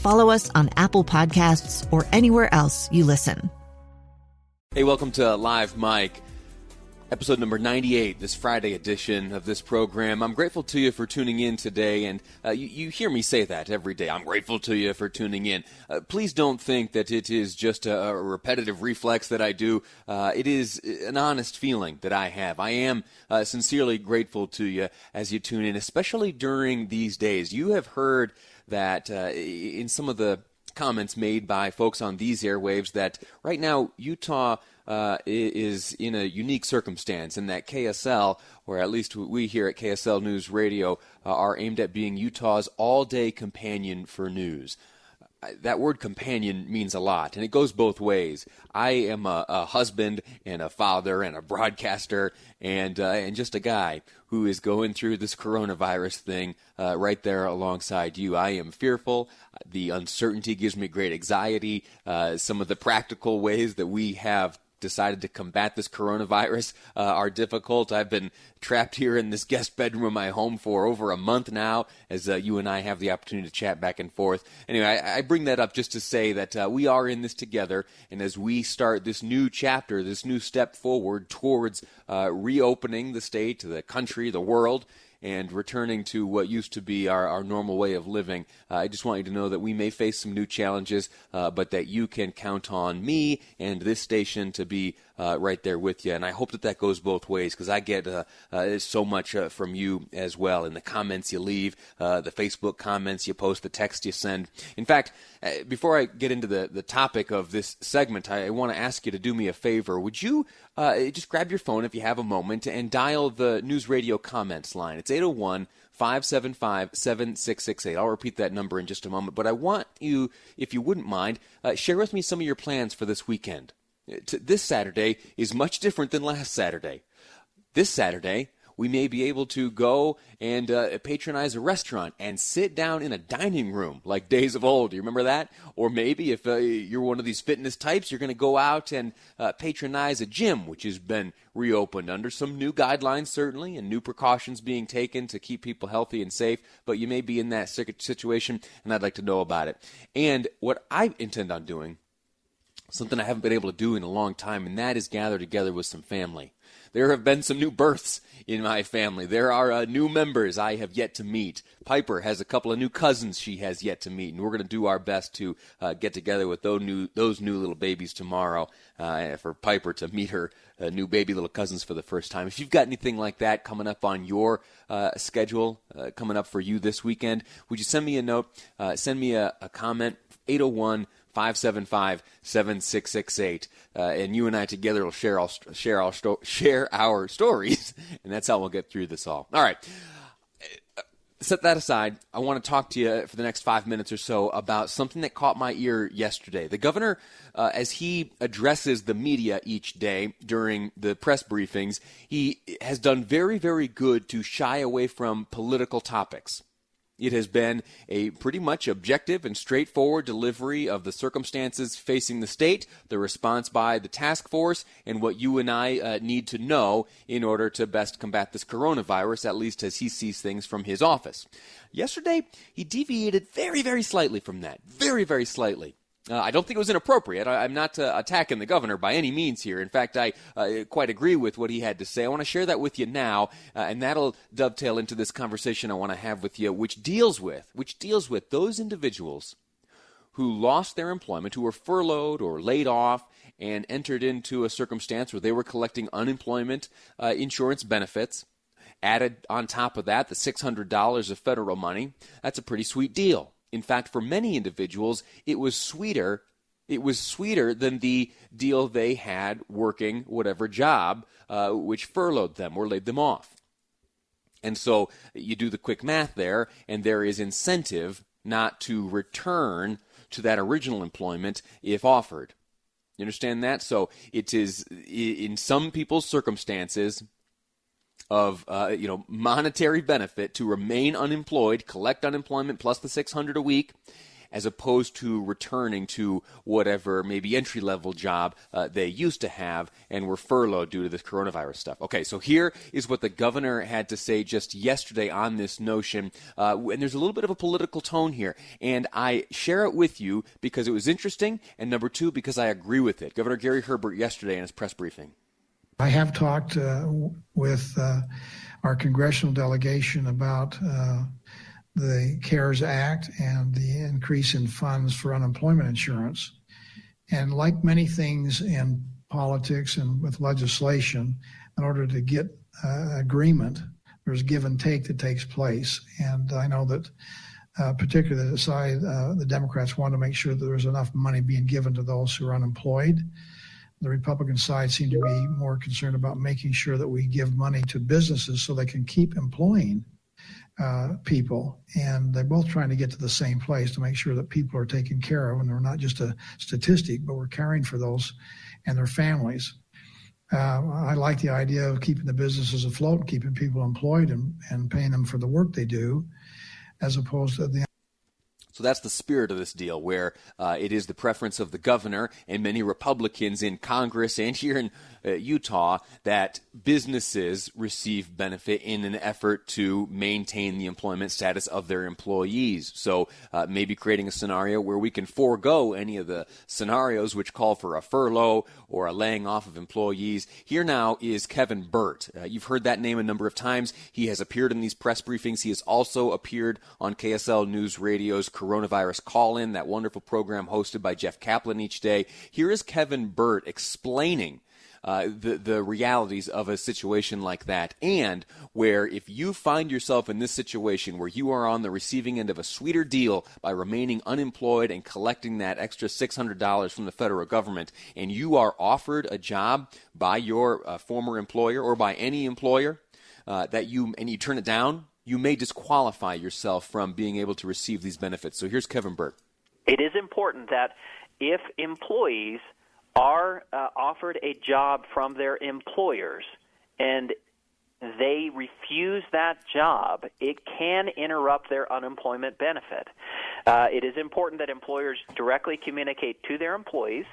follow us on Apple Podcasts, or anywhere else you listen. Hey, welcome to Live Mic, episode number 98, this Friday edition of this program. I'm grateful to you for tuning in today, and uh, you, you, hear me say that every day. I'm grateful to you for tuning in. Uh, please don't think that it is just a, a repetitive reflex that I do. Uh, it is an honest feeling that I have. I am uh, sincerely grateful to you as you tune in, especially during these days. You have heard that uh, in some of the comments made by folks on these airwaves that right now Utah uh, is in a unique circumstance in that KSL, or at least we here at KSL News Radio, uh, are aimed at being Utah's all day companion for news that word companion means a lot, and it goes both ways. I am a, a husband and a father and a broadcaster and uh, and just a guy who is going through this coronavirus thing uh, right there alongside you. I am fearful. The uncertainty gives me great anxiety. Uh, some of the practical ways that we have decided to combat this coronavirus uh, are difficult. I've been trapped here in this guest bedroom of my home for over a month now, as uh, you and I have the opportunity to chat back and forth. Anyway, I, I bring that up just to say that uh, we are in this together, and as we start this new chapter, this new step forward towards uh, reopening the state, the country, the world, and returning to what used to be our, our normal way of living. Uh, I just want you to know that we may face some new challenges, uh, but that you can count on me and this station to be uh, right there with you. And I hope that that goes both ways because I get uh, uh, so much uh, from you as well in the comments you leave, the Facebook comments you post, the text you send. In fact, before I get into the, the topic of this segment, I, I want to ask you to do me a favor. Would you just grab your phone if you have a moment and dial the news radio comments line? It's 801- 575 7668. I'll repeat that number in just a moment, but I want you, if you wouldn't mind, uh, share with me some of your plans for this weekend this Saturday is much different than last Saturday. This Saturday, we may be able to go and uh, patronize a restaurant and sit down in a dining room like days of old. Do you remember that? Or maybe if uh, you're one of these fitness types, you're going to go out and uh, patronize a gym, which has been reopened under some new guidelines, certainly, and new precautions being taken to keep people healthy and safe. But you may be in that situation, and I'd like to know about it. And what I intend on doing something I haven't been able to do in a long time, and that is gather together with some family. There have been some new births in my family. There are uh, new members I have yet to meet. Piper has a couple of new cousins she has yet to meet, and we're going to do our best to uh, get together with those new those new little babies tomorrow uh, for Piper to meet her uh, new baby little cousins for the first time. If you've got anything like that coming up on your uh, schedule, uh, coming up for you this weekend, would you send me a note? send me a, a comment. 801- 575 7668. Uh, and you and I together will share, all, share, our sto- share our stories, and that's how we'll get through this all. All right. Uh, set that aside. I want to talk to you for the next five minutes or so about something that caught my ear yesterday. The governor, uh, as he addresses the media each day during the press briefings, he has done very, very good to shy away from political topics. It has been a pretty much objective and straightforward delivery of the circumstances facing the state, the response by the task force, and what you and I uh, need to know in order to best combat this coronavirus, at least as he sees things from his office. Yesterday, he deviated very, very slightly from that. Very, very slightly. Uh, I don't think it was inappropriate. I, am not uh, attacking the governor by any means here. In fact, I uh, quite agree with what he had to say. I want to share that with you now, uh, and that'll dovetail into this conversation I want to have with you, which deals with which deals with those individuals who lost their employment, who were furloughed or laid off, and entered into a circumstance where they were collecting unemployment uh, insurance benefits. Added on top of that, the $600 of federal money. That's a pretty sweet deal. In fact, for many individuals, it was sweeter. It was sweeter than the deal they had working whatever job, uh, which furloughed them or laid them off. And so you do the quick math there, and there is incentive not to return to that original employment if offered. You understand that? So it is in some people's circumstances of uh, you know monetary benefit to remain unemployed, collect unemployment plus the 600 a week, as opposed to returning to whatever maybe entry level job uh, they used to have and were furloughed due to this coronavirus stuff. Okay, so here is what the governor had to say just yesterday on this notion. Uh, and there's a little bit of a political tone here. And I share it with you because it was interesting, and number two, because I agree with it. Governor Gary Herbert yesterday in his press briefing. I have talked uh, with uh, our congressional delegation about uh, the CARES Act and the increase in funds for unemployment insurance. And like many things in politics and with legislation, in order to get uh, agreement, there's give and take that takes place. And I know that, uh, particularly the side, uh, the Democrats want to make sure that there's enough money being given to those who are unemployed. The Republican side seem to be more concerned about making sure that we give money to businesses so they can keep employing uh, people, and they're both trying to get to the same place to make sure that people are taken care of, and we're not just a statistic, but we're caring for those and their families. Uh, I like the idea of keeping the businesses afloat, keeping people employed, and, and paying them for the work they do, as opposed to the so that's the spirit of this deal, where uh, it is the preference of the governor and many Republicans in Congress and here in uh, Utah that businesses receive benefit in an effort to maintain the employment status of their employees. So uh, maybe creating a scenario where we can forego any of the scenarios which call for a furlough or a laying off of employees. Here now is Kevin Burt. Uh, you've heard that name a number of times. He has appeared in these press briefings. He has also appeared on KSL News Radio's Coronavirus Call In, that wonderful program hosted by Jeff Caplan each day. Here is Kevin Burt explaining uh, the the realities of a situation like that, and where if you find yourself in this situation where you are on the receiving end of a sweeter deal by remaining unemployed and collecting that extra six hundred dollars from the federal government, and you are offered a job by your uh, former employer or by any employer uh, that you and you turn it down, you may disqualify yourself from being able to receive these benefits. So here's Kevin Burt. It is important that if employees are uh, offered a job from their employers and they refuse that job, it can interrupt their unemployment benefit. Uh, it is important that employers directly communicate to their employees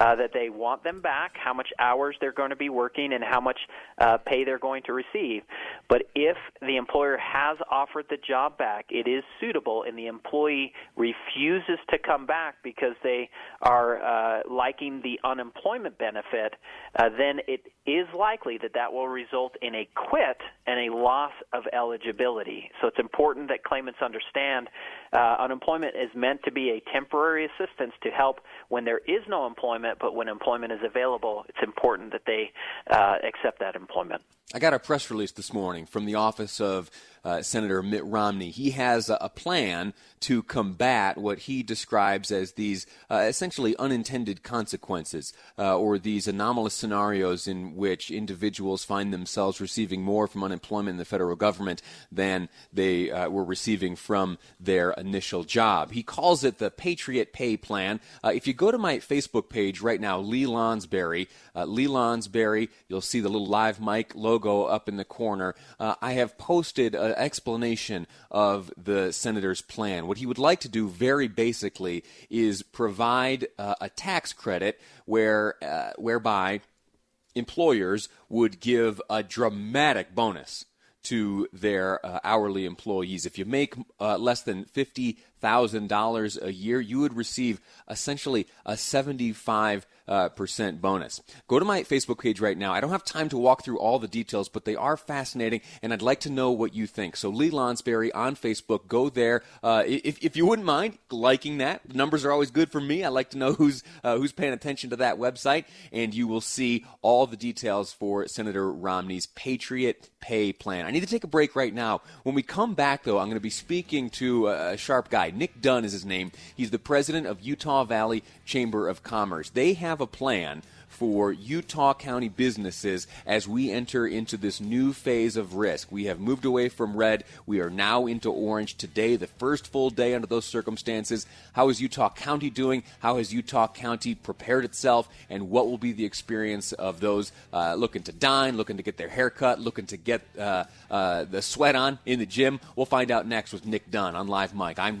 uh, that they want them back, how much hours they're going to be working, and how much uh, pay they're going to receive. But if the employer has offered the job back, it is suitable, and the employee refuses to come back because they are uh, liking the unemployment benefit, uh, then it is likely that that will result in a quit and a loss of eligibility. So it's important that claimants understand uh, unemployment is meant to be a temporary assistance to help when there is no employment, but when employment is available, it's important that they uh, accept that employment. I got a press release this morning from the office of uh, Senator Mitt Romney. He has a, a, plan to combat what he describes as these uh, essentially unintended consequences uh, or these anomalous scenarios in which individuals find themselves receiving more from unemployment in the federal government than they uh, were receiving from their initial job. He calls it the Patriot Pay Plan. Uh, if you go to my Facebook page right now, Lee Lonsberry, uh, Lee Lonsberry, you'll see the little live mic logo up in the corner. I have posted a, explanation of the senator's plan. What he would like to do, very basically, is provide uh, a tax credit where uh, whereby employers would give a dramatic bonus to their uh, hourly employees. If you make uh, less than fifty $100,000 a year, you would receive essentially a 75 uh, percent bonus. Go to my Facebook page right now. I don't have time to walk through all the details, but they are fascinating, and I'd like to know what you think. So Lee Lonsberry on Facebook. Go there. Uh, if, if you wouldn't mind liking that, the numbers are always good for me. I like to know who's uh, who's paying attention to that website, and you will see all the details for Senator Romney's Patriot Pay Plan. I need to take a break right now. When we come back, though, I'm going to be speaking to a sharp guy. Nick Dunn is his name. He's the president of Utah Valley Chamber of Commerce. They have a plan for Utah County businesses as we enter into this new phase of risk. We have moved away from red. We are now into orange today, the first full day under those circumstances. How is Utah County doing? How has Utah County prepared itself? And what will be the experience of those uh, looking to dine, looking to get their hair cut, looking to get uh, uh, the sweat on in the gym? We'll find out next with Nick Dunn on Live Mic. I'm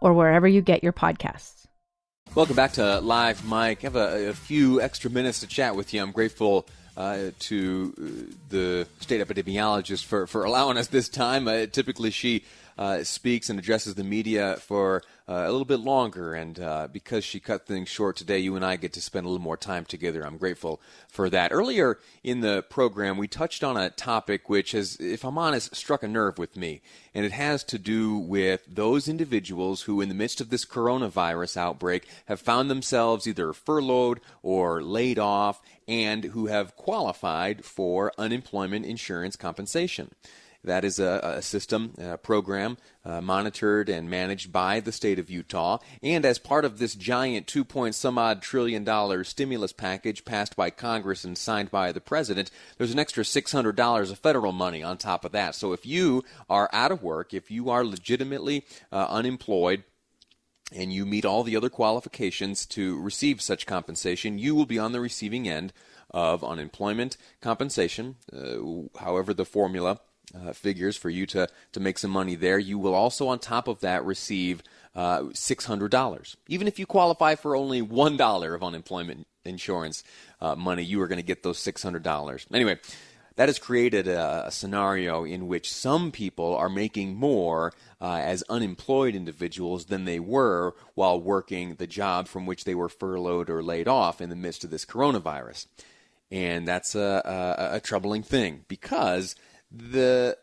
or wherever you get your podcasts. Welcome back to Live Mic. I have a, a few extra minutes to chat with you. I'm grateful uh, to uh, the state epidemiologist for, for allowing us this time. Uh, typically, she uh, speaks and addresses the media for uh, a little bit longer. And uh, because she cut things short today, you and I get to spend a little more time together. I'm grateful for that. Earlier in the program, we touched on a topic which has, if I'm honest, struck a nerve with me. And it has to do with those individuals who, in the midst of this coronavirus outbreak, have found themselves either furloughed or laid off and who have qualified for unemployment insurance compensation. That is a, a system, a program uh, monitored and managed by the state of Utah. And as part of this giant two point some odd trillion dollar stimulus package passed by Congress and signed by the president, there's an extra $600 of federal money on top of that. So if you are out of work, if you are legitimately uh, unemployed, and you meet all the other qualifications to receive such compensation, you will be on the receiving end of unemployment compensation, uh, however the formula uh, figures for you to, to make some money there. You will also, on top of that, receive uh, $600. Even if you qualify for only $1 of unemployment insurance uh, money, you are going to get those $600. Anyway, that has created a, a, scenario in which some people are making more uh, as unemployed individuals than they were while working the job from which they were furloughed or laid off in the midst of this coronavirus. And that's a, a, a troubling thing because the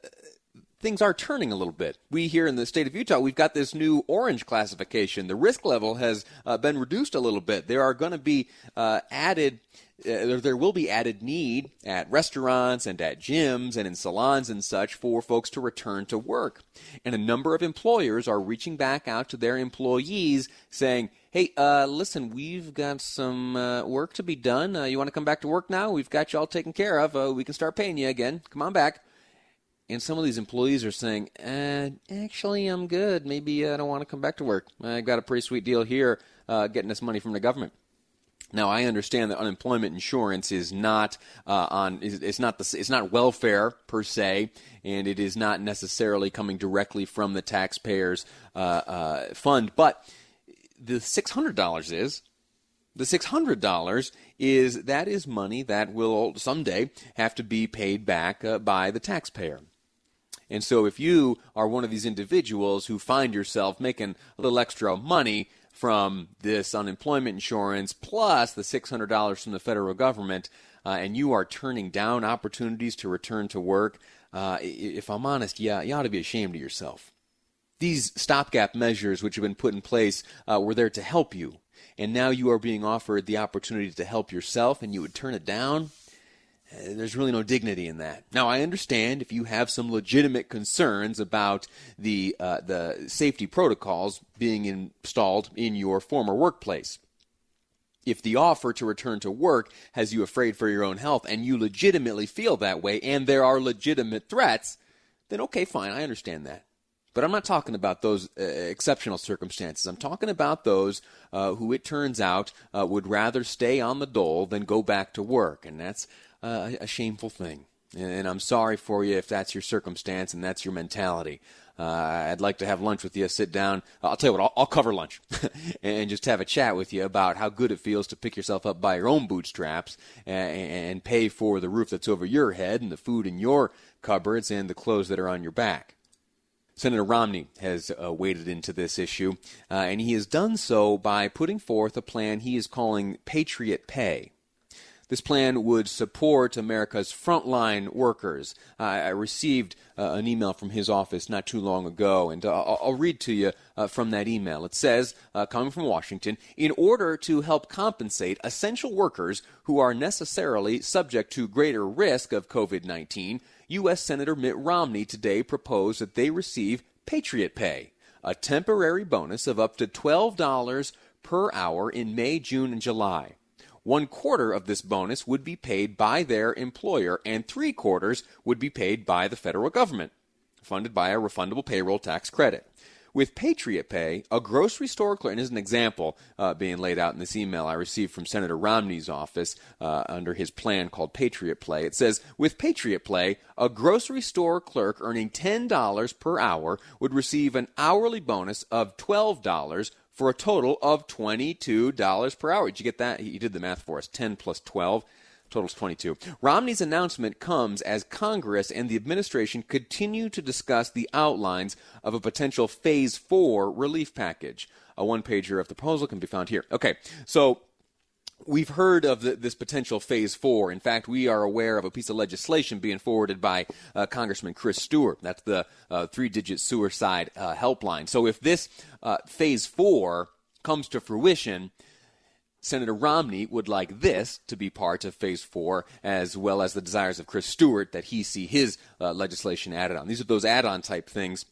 things are turning a little bit. We here in the state of Utah, we've got this new orange classification. The risk level has uh, been reduced a little bit. There are going to be uh, added. Uh, there will be added need at restaurants and at gyms and in salons and such for folks to return to work. And a number of employers are reaching back out to their employees saying, hey, uh, listen, we've got some uh, work to be done. Uh, you want to come back to work now? We've got you all taken care of. We can start paying you again. Come on back and some of these employees are saying, uh, actually, I'm good. Maybe I don't want to come back to work. I got a pretty sweet deal here uh, getting this money from the government. Now I understand that unemployment insurance is not uh, on it's not the it's not welfare per se, and it is not necessarily coming directly from the taxpayers' uh, uh, fund. But the six hundred dollars is the six hundred dollars is that is money that will someday have to be paid back uh, by the taxpayer. And so if you are one of these individuals who find yourself making a little extra money from this unemployment insurance plus the $600 from the federal government, uh, and you are turning down opportunities to return to work, uh, if I'm honest, yeah, you ought to be ashamed of yourself. These stopgap measures, which have been put in place, uh, were there to help you. And now you are being offered the opportunity to help yourself, and you would turn it down there's really no dignity in that. Now, I understand if you have some legitimate concerns about the uh, the safety protocols being installed in your former workplace. If the offer to return to work has you afraid for your own health and you legitimately feel that way and there are legitimate threats, then okay, fine, I understand that. But I'm not talking about those uh, exceptional circumstances. I'm talking about those uh, who it turns out uh, would rather stay on the dole than go back to work. And that's uh, a shameful thing. And I'm sorry for you if that's your circumstance and that's your mentality. Uh, I'd like to have lunch with you, sit down. I'll tell you what, I'll, I'll cover lunch and just have a chat with you about how good it feels to pick yourself up by your own bootstraps and, and pay for the roof that's over your head and the food in your cupboards and the clothes that are on your back. Senator Romney has uh, waded into this issue, uh, and he has done so by putting forth a plan he is calling Patriot Pay. This plan would support America's frontline workers. Uh, I received uh, an email from his office not too long ago, and uh, I'll, I'll, read to you uh, from that email. It says, uh, coming from Washington, in order to help compensate essential workers who are necessarily subject to greater risk of COVID 19, U.S. Senator Mitt Romney today proposed that they receive Patriot Pay, a temporary bonus of up to $12 per hour in May, June, and July. One quarter of this bonus would be paid by their employer, and three quarters would be paid by the federal government, funded by a refundable payroll tax credit. With Patriot Pay, a grocery store clerk, and as an example uh, being laid out in this email I received from Senator Romney's office uh, under his plan called Patriot Play, it says, with Patriot Play, a grocery store clerk earning $10 per hour would receive an hourly bonus of $12 for a total of $22 per hour. Did you get that? He did the math for us 10 plus 12 totals 22. Romney's announcement comes as Congress and the administration continue to discuss the outlines of a potential Phase 4 relief package. A one pager of the proposal can be found here. Okay, so We've heard of the, this potential phase four. In fact, we are aware of a piece of legislation being forwarded by uh, Congressman Chris Stewart. That's the uh, three digit suicide uh, helpline. So if this uh, phase four comes to fruition, Senator Romney would like this to be part of phase four, as well as the desires of Chris Stewart that he see his uh, legislation added on. These are those add on type things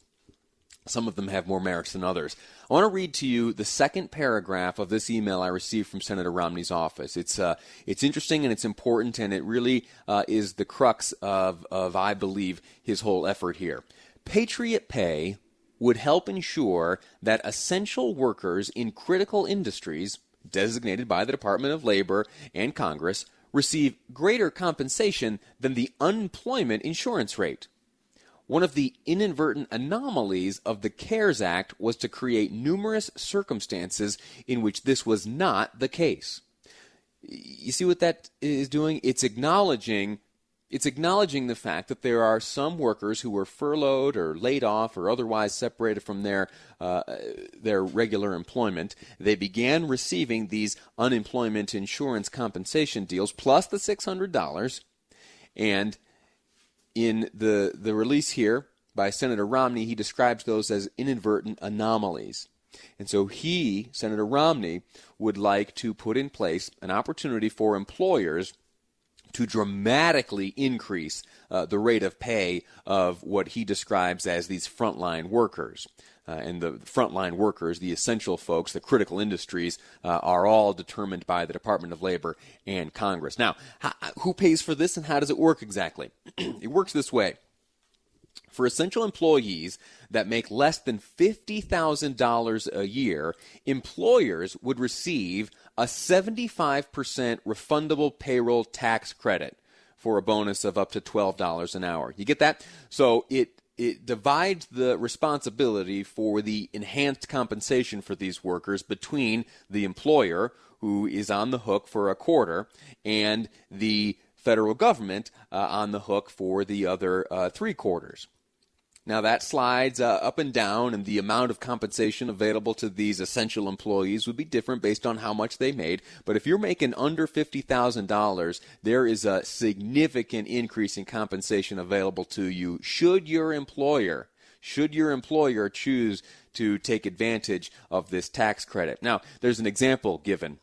some of them have more merits than others. I want to read to you the second paragraph of this email I received from Senator Romney's office. It's uh, it's interesting and it's important, and it really uh, is the crux of of I believe his whole effort here. Patriot Pay would help ensure that essential workers in critical industries designated by the Department of Labor and Congress receive greater compensation than the unemployment insurance rate. One of the inadvertent anomalies of the CARES Act was to create numerous circumstances in which this was not the case. You see what that is doing? It's acknowledging it's acknowledging the fact that there are some workers who were furloughed or laid off or otherwise separated from their uh, their regular employment. They began receiving these unemployment insurance compensation deals plus the six hundred dollars, and in the, the release here by Senator Romney, he describes those as inadvertent anomalies. And so he, Senator Romney, would like to put in place an opportunity for employers to dramatically increase uh, the rate of pay of what he describes as these frontline workers uh, and the frontline workers, the essential folks, the critical industries, uh, are all determined by the Department of Labor and Congress. Now, who pays for this and how does it work exactly? it works this way. For essential employees that make less than $50,000 a year, employers would receive a 75% refundable payroll tax credit for a bonus of up to $12 an hour. You get that? So it it divides the responsibility for the enhanced compensation for these workers between the employer, who is on the hook for a quarter, and the federal government uh, on the hook for the other uh, three quarters. Now that slides uh, up and down, and the amount of compensation available to these essential employees would be different based on how much they made. But if you're making under $50,000, there is a significant increase in compensation available to you should your employer should your employer choose to take advantage of this tax credit. Now, there's an example given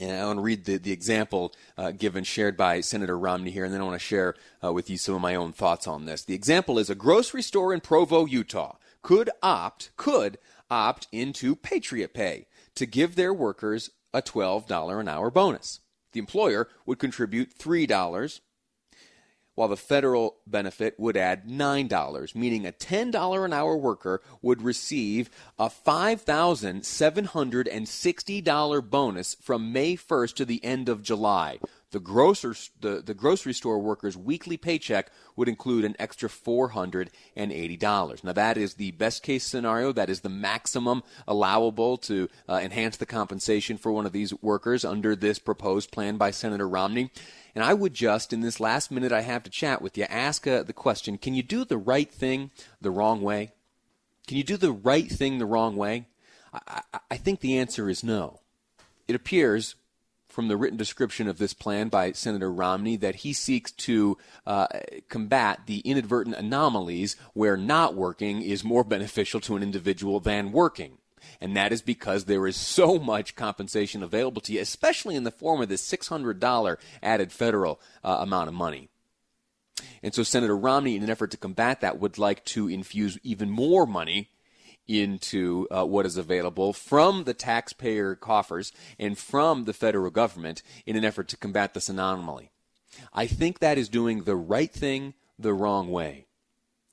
and I want to read the, the example uh, given, shared by Senator Romney here, and then I want to share uh, with you some of my own thoughts on this. The example is a grocery store in Provo, Utah, could opt could opt into Patriot Pay to give their workers a $12 an hour bonus. The employer would contribute $3 while the federal benefit would add $9, meaning a $10 an hour worker would receive a $5,760 bonus from May 1st to the end of July. The, grocer, the, the grocery store worker's weekly paycheck would include an extra $480. Now, that is the best case scenario. That is the maximum allowable to uh, enhance the compensation for one of these workers under this proposed plan by Senator Romney. And I would just, in this last minute I have to chat with you, ask uh, the question can you do the right thing the wrong way? Can you do the right thing the wrong way? I, I, I think the answer is no. It appears from the written description of this plan by Senator Romney that he seeks to uh, combat the inadvertent anomalies where not working is more beneficial to an individual than working. And that is because there is so much compensation available to you, especially in the form of this $600 added federal uh, amount of money. And so Senator Romney, in an effort to combat that, would like to infuse even more money into uh, what is available from the taxpayer coffers and from the federal government in an effort to combat this anomaly. I think that is doing the right thing the wrong way.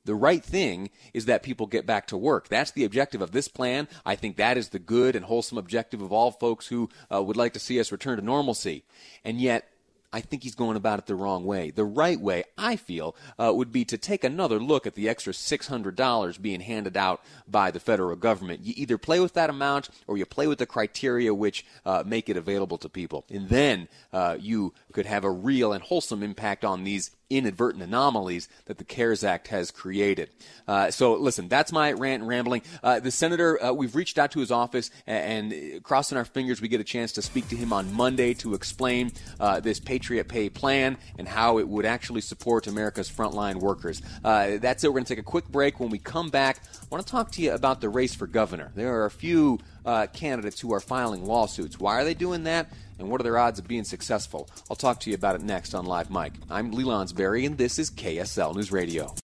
The right thing is that people get back to work. That's the objective of this plan. I think that is the good and wholesome objective of all folks who uh, would like to see us return to normalcy. And yet, I think he's going about it the wrong way. The right way, I feel, uh, would be to take another look at the extra $600 being handed out by the federal government. You either play with that amount or you play with the criteria which uh, make it available to people. And then uh, you could have a real and wholesome impact on these inadvertent anomalies that the CARES Act has created. Uh, so, listen, that's my rant and rambling. Uh, the senator, uh, we've reached out to his office, and, and, crossing our fingers, we get a chance to speak to him on Monday to explain uh, this Patriot Pay plan and how it would actually support America's frontline workers. Uh, that's it. We're going to take a quick break. When we come back, I want to talk to you about the race for governor. There are a few uh, candidates who are filing lawsuits. Why are they doing that? And what are their odds of being successful? I'll talk to you about it next on Live Mic. I'm Lee Lonsberry, and this is KSL News Radio.